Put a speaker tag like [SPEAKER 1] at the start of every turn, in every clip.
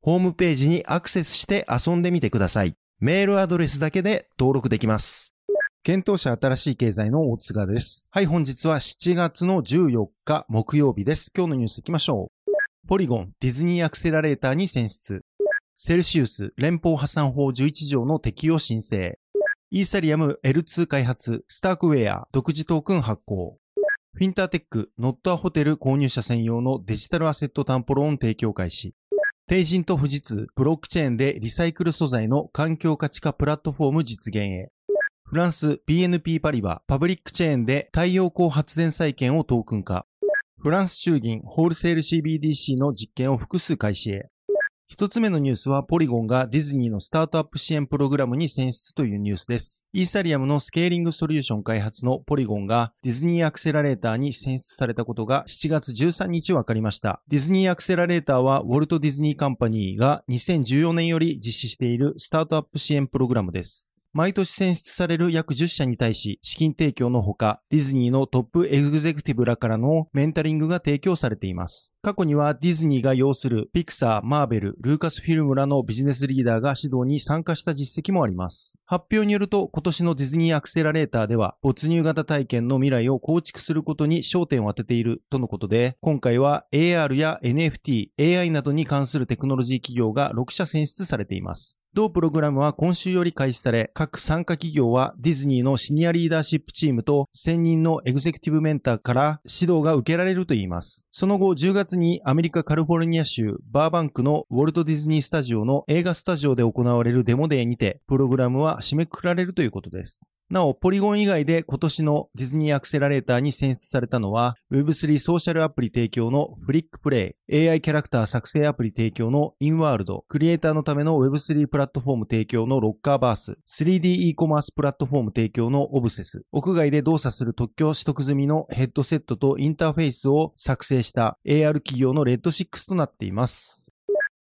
[SPEAKER 1] ホームページにアクセスして遊んでみてください。メールアドレスだけで登録できます。
[SPEAKER 2] 検討者新しい経済の大津賀です。はい、本日は7月の14日木曜日です。今日のニュース行きましょう。ポリゴン、ディズニーアクセラレーターに選出。セルシウス、連邦破産法11条の適用申請。イーサリアム L2 開発、スタークウェア、独自トークン発行。フィンターテック、ノットアホテル購入者専用のデジタルアセット担保ローン提供開始。帝人と富士通、ブロックチェーンでリサイクル素材の環境価値化プラットフォーム実現へ。フランス BNP パリはパブリックチェーンで太陽光発電債券をトークン化。フランス中銀ホールセール CBDC の実験を複数開始へ。一つ目のニュースはポリゴンがディズニーのスタートアップ支援プログラムに選出というニュースです。イーサリアムのスケーリングソリューション開発のポリゴンがディズニーアクセラレーターに選出されたことが7月13日分かりました。ディズニーアクセラレーターはウォルト・ディズニーカンパニーが2014年より実施しているスタートアップ支援プログラムです。毎年選出される約10社に対し、資金提供のほか、ディズニーのトップエグゼクティブらからのメンタリングが提供されています。過去にはディズニーが要するピクサー、マーベル、ルーカスフィルムらのビジネスリーダーが指導に参加した実績もあります。発表によると、今年のディズニーアクセラレーターでは、没入型体験の未来を構築することに焦点を当てているとのことで、今回は AR や NFT、AI などに関するテクノロジー企業が6社選出されています。同プログラムは今週より開始され、各参加企業はディズニーのシニアリーダーシップチームと専任のエグゼクティブメンターから指導が受けられるといいます。その後10月にアメリカカリフォルニア州バーバンクのウォルト・ディズニースタジオの映画スタジオで行われるデモデーにて、プログラムは締めくくられるということです。なお、ポリゴン以外で今年のディズニーアクセラレーターに選出されたのは、Web3 ソーシャルアプリ提供のフリックプレイ、AI キャラクター作成アプリ提供のインワールド、クリエイターのための Web3 プラットフォーム提供のロッカーバース、3D e コマースプラットフォーム提供のオブセス、屋外で動作する特許取得済みのヘッドセットとインターフェースを作成した AR 企業のレッド6となっています。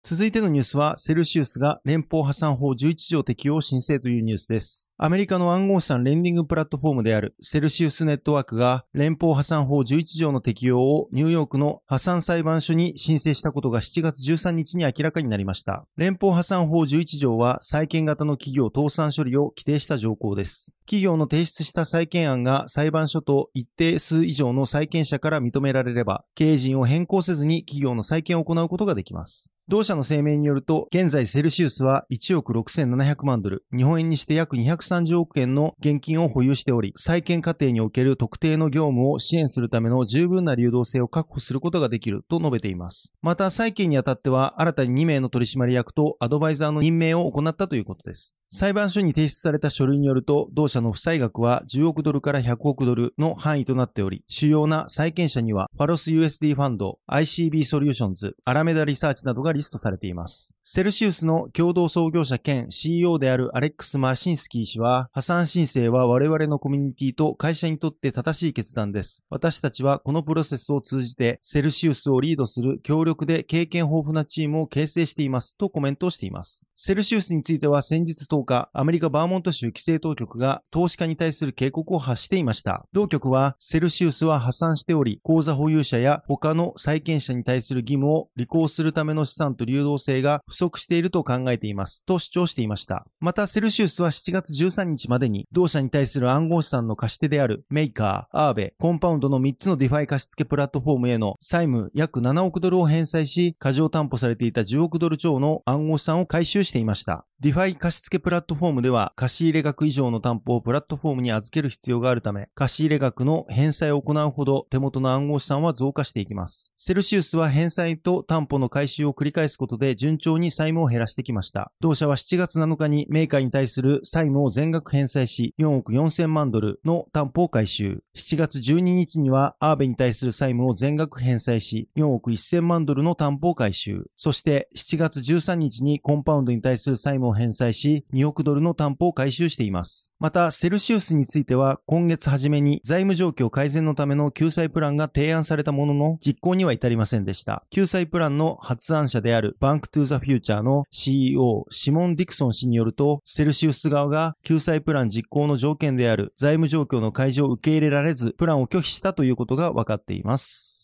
[SPEAKER 2] 続いてのニュースは、セルシウスが連邦破産法11条適用申請というニュースです。アメリカの暗号資産レンディングプラットフォームであるセルシウスネットワークが連邦破産法11条の適用をニューヨークの破産裁判所に申請したことが7月13日に明らかになりました。連邦破産法11条は債権型の企業倒産処理を規定した条項です。企業の提出した債権案が裁判所と一定数以上の債権者から認められれば、経営陣を変更せずに企業の債権を行うことができます。同社の声明によると、現在セルシウスは1億6700万ドル、日本円にして約230億円の現金を保有しており、債権過程における特定の業務を支援するための十分な流動性を確保することができると述べています。また、債権にあたっては、新たに2名の取締役とアドバイザーの任命を行ったということです。裁判所に提出された書類によると、同社の負債額は10億ドルから100億ドルの範囲となっており、主要な債権者には、ファロス USD ファンド、ICB ソリューションズ、アラメダリサーチなどがリストされています。セルシウスの共同創業者兼 CEO であるアレックス・マシンスキー氏は、破産申請は我々のコミュニティと会社にとって正しい決断です。私たちはこのプロセスを通じて、セルシウスをリードする強力で経験豊富なチームを形成していますとコメントをしています。セルシウスについては先日10日、アメリカバーモント州規制当局が投資家に対する警告を発していました。同局は、セルシウスは破産しており、口座保有者や他の債権者に対する義務を履行するための資産と流動性が不足していると考えていますと主張していました。また、セルシウスは7月13日までに同社に対する暗号資産の貸し手であるメーカー、アーベ、コンパウンドの3つの DeFi 貸付プラットフォームへの債務約7億ドルを返済し、過剰担保されていた10億ドル超の暗号資産を回収していました。 DeFi 貸付プラットフォームでは貸入額以上の担保をプラットフォームに預ける必要があるため、貸入額の返済を行うほど手元の暗号資産は増加していきます。セルシウスは返済と担保の回収を繰り返すことで順調に債務を減らしてきました。同社は7月7日にメーカーに対する債務を全額返済し、4億4000万ドルの担保を回収。7月12日にはアーベに対する債務を全額返済し、4億1000万ドルの担保を回収。そして7月13日にコンパウンドに対する債務を返済し、2億ドルの担保を回収しています。また、セルシウスについては、今月初めに財務状況改善のための救済プランが提案されたものの、実行には至りませんでした。救済プランの発案者でであるバンクトゥーザフューチャーの CEO、シモン・ディクソン氏によると、セルシウス側が救済プラン実行の条件である財務状況の開示を受け入れられず、プランを拒否したということが分かっています。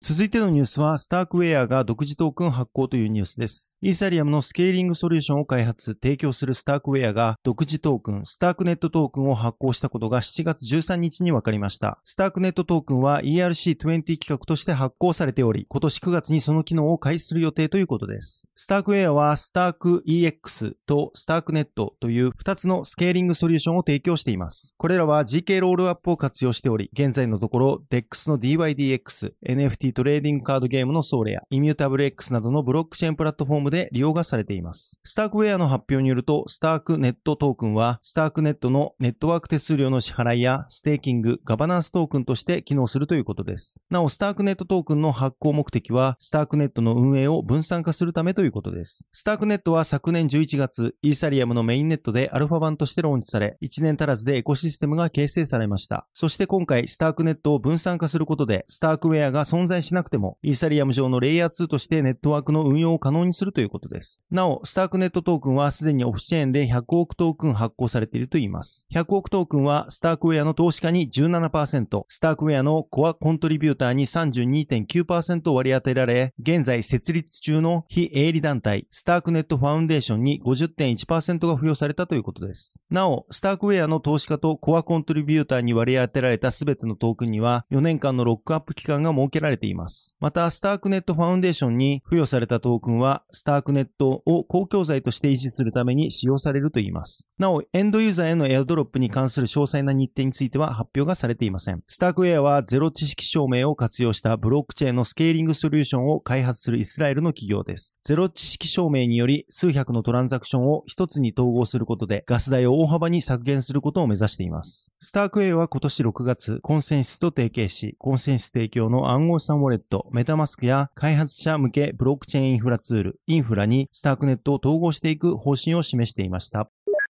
[SPEAKER 2] 続いてのニュースは、スタークウェアが独自トークン発行というニュースです。イーサリアムのスケーリングソリューションを開発、提供するスタークウェアが独自トークン、スタークネットトークンを発行したことが7月13日に分かりました。スタークネットトークンは ERC20 企画として発行されており、今年9月にその機能を開始する予定ということです。スタークウェアはスターク EX とスタークネットという2つのスケーリングソリューションを提供しています。これらは GK ロールアップを活用しており、現在のところ DEX の dYdX、NFT トレーディングカードゲームのソーレア、イミュータブル X などのブロックチェーンプラットフォームで利用がされています。スタークウェアの発表によると、スタークネットトークンは、スタークネットのネットワーク手数料の支払いや、ステーキング、ガバナンストークンとして機能するということです。なお、スタークネットトークンの発行目的は、スタークネットの運営を分散化するためということです。スタークネットは昨年11月、イーサリアムのメインネットでアルファ版としてローンチされ、1年足らずでエコシステムが形成されました。そして今回、スタークネットを分散化することで、スタークウェアが存在しなくても、イーサリアム上のレイヤー2としてネットワークの運用を可能にするということです。なお、スタークネットトークンはすでにオフチェーンで100億トークン発行されているといいます。100億トークンはスタークウェアの投資家に17%、スタークウェアのコアコントリビューターに32.9%割り当てられ、現在設立中の非営利団体、スタークネットファウンデーションに50.1%が付与されたということです。なお、スタークウェアの投資家とコアコントリビューターに割り当てられたすべてのトークンには4年間のロックアップ期間が設けられていますいます。また、スタークネットファウンデーションに付与されたトークンは、スタークネットを公共財として維持するために使用されるといいます。なお、エンドユーザーへのエアドロップに関する詳細な日程については発表がされていません。スタークウェアはゼロ知識証明を活用したブロックチェーンのスケーリングソリューションを開発するイスラエルの企業です。ゼロ知識証明により数百のトランザクションを一つに統合することでガス代を大幅に削減することを目指しています。スタークウェアは今年6月、コンセンシスと提携し、コンセンシス提供の暗号資産ウォレット、メタマスクや開発者向けブロックチェーンインフラツール、インフューラにスタークネットを統合していく方針を示していました。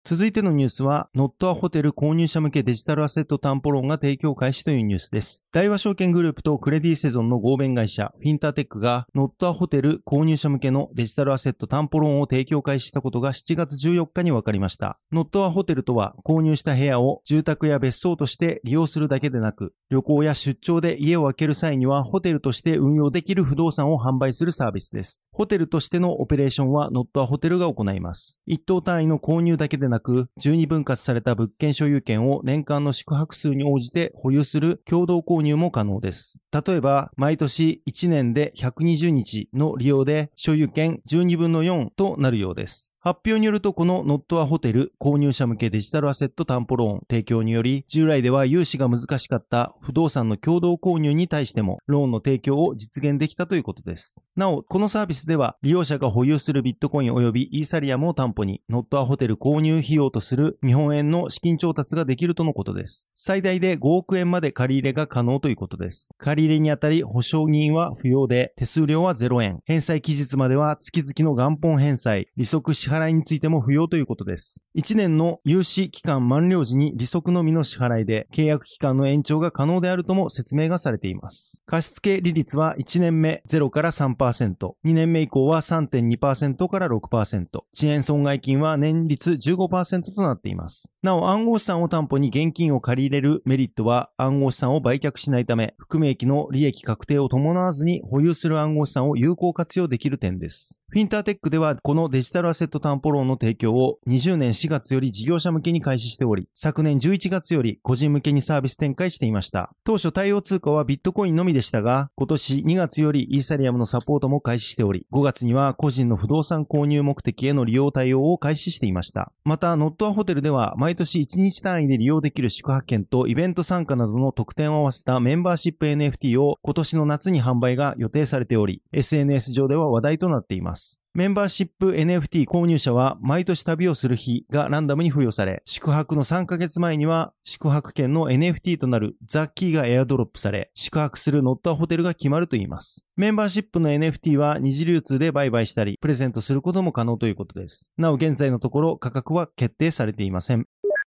[SPEAKER 2] 続いてのニュースは、ノットアホテル購入者向けデジタルアセット担保ローンが提供開始というニュースです。大和証券グループとクレディセゾンの合弁会社、フィンターテックが、ノットアホテル購入者向けのデジタルアセット担保ローンを提供開始したことが7月14日に分かりました。ノットアホテルとは、購入した部屋を住宅や別荘として利用するだけでなく、旅行や出張で家を空ける際には、ホテルとして運用できる不動産を販売するサービスです。ホテルとしてのオペレーションはノットアホテルが行います。一棟単位の購入だけでなく、12分割された物件所有権を年間の宿泊数に応じて保有する共同購入も可能です。例えば、毎年1年で120日の利用で所有権12分の4となるようです。発表によるとこのノットアホテル購入者向けデジタルアセット担保ローン提供により従来では融資が難しかった不動産の共同購入に対してもローンの提供を実現できたということです。なお、このサービスでは利用者が保有するビットコイン及びイーサリアムを担保にノットアホテル購入費用とする日本円の資金調達ができるとのことです。最大で5億円まで借り入れが可能ということです。借り入れにあたり保証人は不要で手数料は0円。返済期日までは月々の元本返済、利息支払いについても不要ということです。1年の融資期間満了時に利息のみの支払いで、契約期間の延長が可能であるとも説明がされています。貸付利率は1年目0から3%、2年目以降は3.2%から6%、遅延損害金は年率15%となっています。なお、暗号資産を担保に現金を借り入れるメリットは、暗号資産を売却しないため、含み益の利益確定を伴わずに保有する暗号資産を有効活用できる点です。フィンターテックでは、このデジタルアセット担保ローンの提供を20年4月より事業者向けに開始しており、昨年11月より個人向けにサービス展開していました。当初対応通貨はビットコインのみでしたが、今年2月よりイーサリアムのサポートも開始しており、5月には個人の不動産購入目的への利用対応を開始していました。また、ノットアホテルでは毎年1日単位で利用できる宿泊券とイベント参加などの特典を合わせたメンバーシップ NFT を今年の夏に販売が予定されており、SNS 上では話題となっています。メンバーシップ NFT 購入者は毎年旅をする日がランダムに付与され、宿泊の3ヶ月前には宿泊券の NFT となるザッキーがエアドロップされ、宿泊する乗ったホテルが決まるといいます。メンバーシップの NFT は二次流通で売買したり、プレゼントすることも可能ということです。なお現在のところ価格は決定されていません。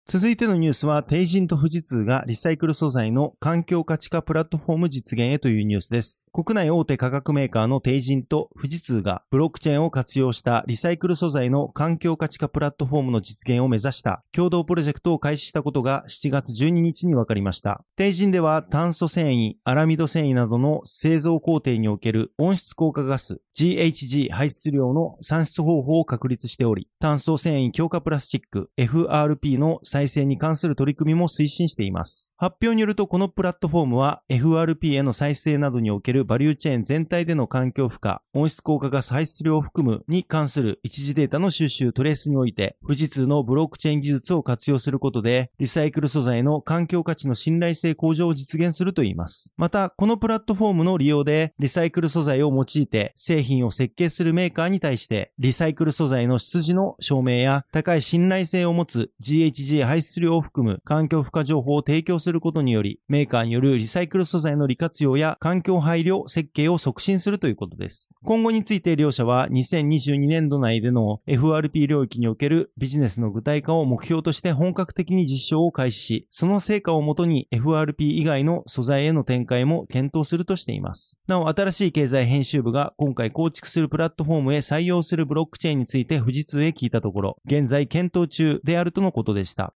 [SPEAKER 2] 続いてのニュースは、帝人と富士通がリサイクル素材の環境価値化プラットフォーム実現へというニュースです。国内大手化学メーカーの帝人と富士通がブロックチェーンを活用したリサイクル素材の環境価値化プラットフォームの実現を目指した共同プロジェクトを開始したことが7月12日に分かりました。帝人では炭素繊維、アラミド繊維などの製造工程における温室効果ガス GHG 排出量の算出方法を確立しており、炭素繊維強化プラスチック FRP の再生に関する取り組みも推進しています。発表によるとこのプラットフォームは FRP への再生などにおけるバリューチェーン全体での環境負荷、温室効果ガス排出量を含むに関する一時データの収集トレースにおいて、富士通のブロックチェーン技術を活用することで、リサイクル素材の環境価値の信頼性向上を実現するといいます。また、このプラットフォームの利用で、リサイクル素材を用いて製品を設計するメーカーに対して、リサイクル素材の出自の証明や高い信頼性を持つ GHG 排出量を含む環境負荷情報を提供することにより、メーカーによるリサイクル素材の利活用や環境配慮設計を促進するということです。今後について両社は2022年度内での FRP 領域におけるビジネスの具体化を目標として本格的に実証を開始し、その成果をもとに FRP 以外の素材への展開も検討するとしています。なお、新しい経済編集部が今回構築するプラットフォームへ採用するブロックチェーンについて富士通へ聞いたところ、現在検討中であるとのことでした。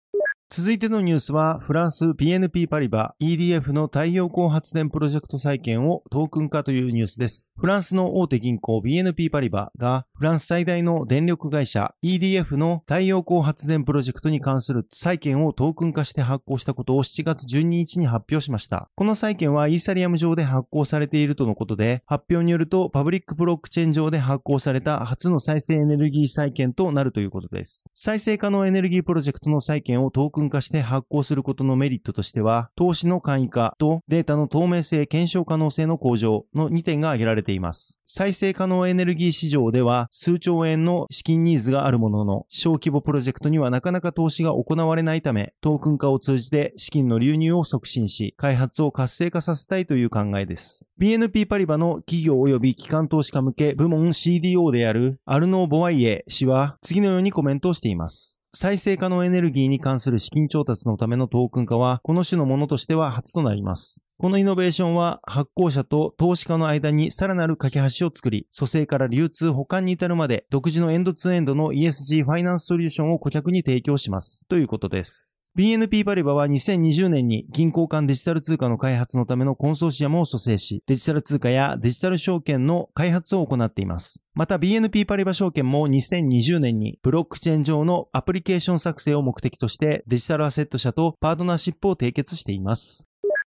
[SPEAKER 2] 続いてのニュースは、フランス PNP パリバ EDF の太陽光発電プロジェクト再建をトークン化というニュースです。フランスの大手銀行 BNP パリバが、フランス最大の電力会社 EDF の太陽光発電プロジェクトに関する債券をトークン化して発行したことを7月12日に発表しました。この債券はイーサリアム上で発行されているとのことで、発表によるとパブリックブロックチェーン上で発行された初の再生エネルギー債券となるということです。再生可能エネルギープロジェクトの債券をトークン化して発行することのメリットとしては、投資の簡易化とデータの透明性、検証可能性の向上の2点が挙げられています。再生可能エネルギー市場では数兆円の資金ニーズがあるものの、小規模プロジェクトにはなかなか投資が行われないため、トークン化を通じて資金の流入を促進し、開発を活性化させたいという考えです。BNP パリバの企業及び機関投資家向け部門 CDO であるアルノー・ボワイエ氏は次のようにコメントをしています。再生可能エネルギーに関する資金調達のためのトークン化は、この種のものとしては初となります。このイノベーションは発行者と投資家の間にさらなる架け橋を作り、蘇生から流通保管に至るまで独自のエンドツーエンドの ESG ファイナンスソリューションを顧客に提供します。ということです。BNP パリバは2020年に銀行間デジタル通貨の開発のためのコンソーシアムを組成し、デジタル通貨やデジタル証券の開発を行っています。また BNP パリバ証券も2020年にブロックチェーン上のアプリケーション作成を目的としてデジタルアセット社とパートナーシップを締結しています。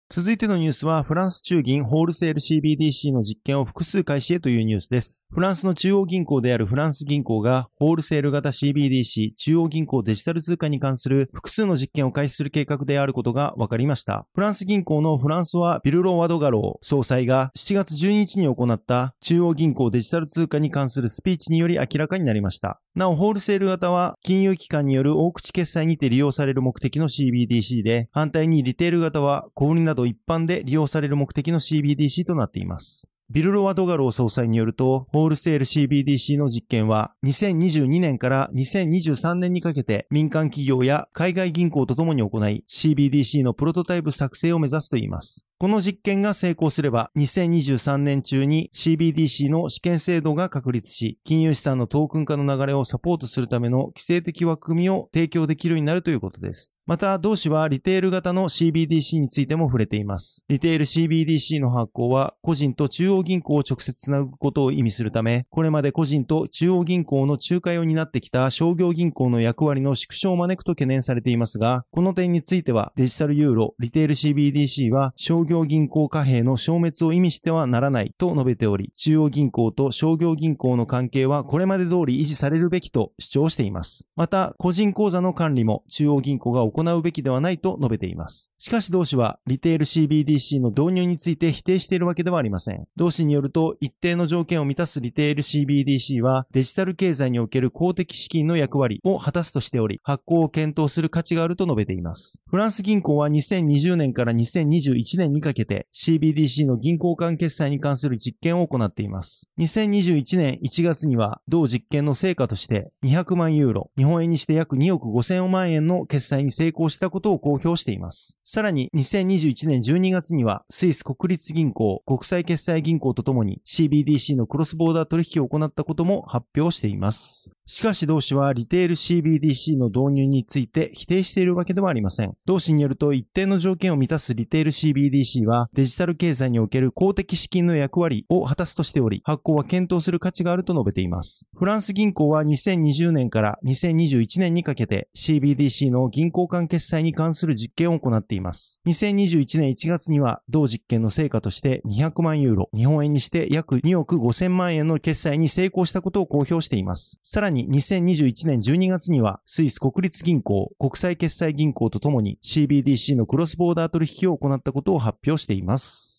[SPEAKER 2] 続いてのニュースは、フランス中銀ホールセール CBDC の実験を複数開始へというニュースです。フランスの中央銀行であるフランス銀行が、ホールセール型 CBDC 中央銀行デジタル通貨に関する複数の実験を開始する計画であることが分かりました。フランス銀行のフランソワ・ビルロワ・ドガロー総裁が7月12日に行った中央銀行デジタル通貨に関するスピーチにより明らかになりました。なお、ホールセール型は金融機関による大口決済にて利用される目的の CBDC で、反対にリテール型は小売など一般で利用される目的の CBDC となっています。ビルロワ・ドガロー総裁によると、ホールセール CBDC の実験は、2022年から2023年にかけて民間企業や海外銀行とともに行い、CBDC のプロトタイプ作成を目指すといいます。この実験が成功すれば、2023年中に CBDC の試験制度が確立し、金融資産のトークン化の流れをサポートするための規制的枠組みを提供できるようになるということです。また、同氏はリテール型の CBDC についても触れています。リテール CBDC の発行は、個人と中央銀行を直接つなぐことを意味するため、これまで個人と中央銀行の仲介を担ってきた商業銀行の役割の縮小を招くと懸念されていますが、この点については、デジタルユーロ、リテール CBDC は商業業銀行貨幣の消滅を意味してはならないと述べており、中央銀行と商業銀行の関係はこれまで通り維持されるべきと主張しています。また、個人口座の管理も中央銀行が行うべきではないと述べています。しかし同氏は、リテール CBDC の導入について否定しているわけではありません。同氏によると、一定の条件を満たすリテール CBDC は、デジタル経済における公的資金の役割を果たすとしており、発行を検討する価値があると述べています。フランス銀行は2020年から2021年にかけて、CBDC の銀行間決済に関する実験を行っています。2021年1月には、同実験の成果として200万ユーロ、日本円にして約2億5000万円の決済に成功したことを公表しています。さらに2021年12月には、スイス国立銀行、国際決済銀行とともに CBDC のクロスボーダー取引を行ったことも発表しています。しかし同氏はリテール CBDC の導入について否定しているわけではありません。同氏によると一定の条件を満たすリテール CBDC はデジタル経済における公的資金の役割を果たすとしており、発行は検討する価値があると述べています。フランス銀行は2020年から2021年にかけて CBDC の銀行間決済に関する実験を行っています。2021年1月には同実験の成果として200万ユーロ、日本円にして約2億5000万円の決済に成功したことを公表しています。さらにに2021年12月にはスイス国立銀行、国際決済銀行とともに CBDC のクロスボーダー取引を行ったことを発発表しています。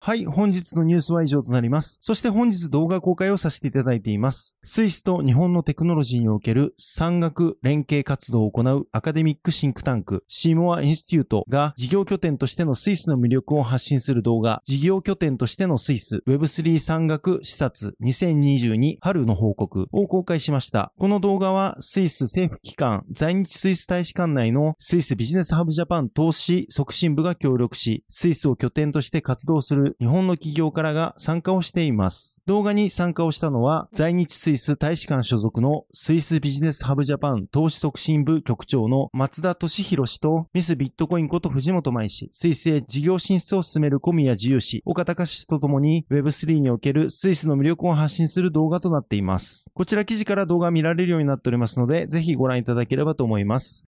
[SPEAKER 2] はい、本日のニュースは以上となります。そして本日動画公開をさせていただいています。スイスと日本のテクノロジーにおける産学連携活動を行うアカデミックシンクタンク、シーモアインスティュートが事業拠点としてのスイスの魅力を発信する動画、事業拠点としてのスイス Web3 産学視察2022春の報告を公開しました。この動画はスイス政府機関在日スイス大使館内のスイスビジネスハブジャパン投資促進部が協力し、スイスを拠点として活動する日本の企業からが参加をしています。動画に参加をしたのは、在日スイス大使館所属のスイスビジネスハブジャパン投資促進部局長の松田俊弘氏とミスビットコインこと藤本舞氏、スイスへ事業進出を進める小宮自由氏、岡高氏とともに Web3 におけるスイスの魅力を発信する動画となっています。こちら記事から動画見られるようになっておりますので、ぜひご覧いただければと思います。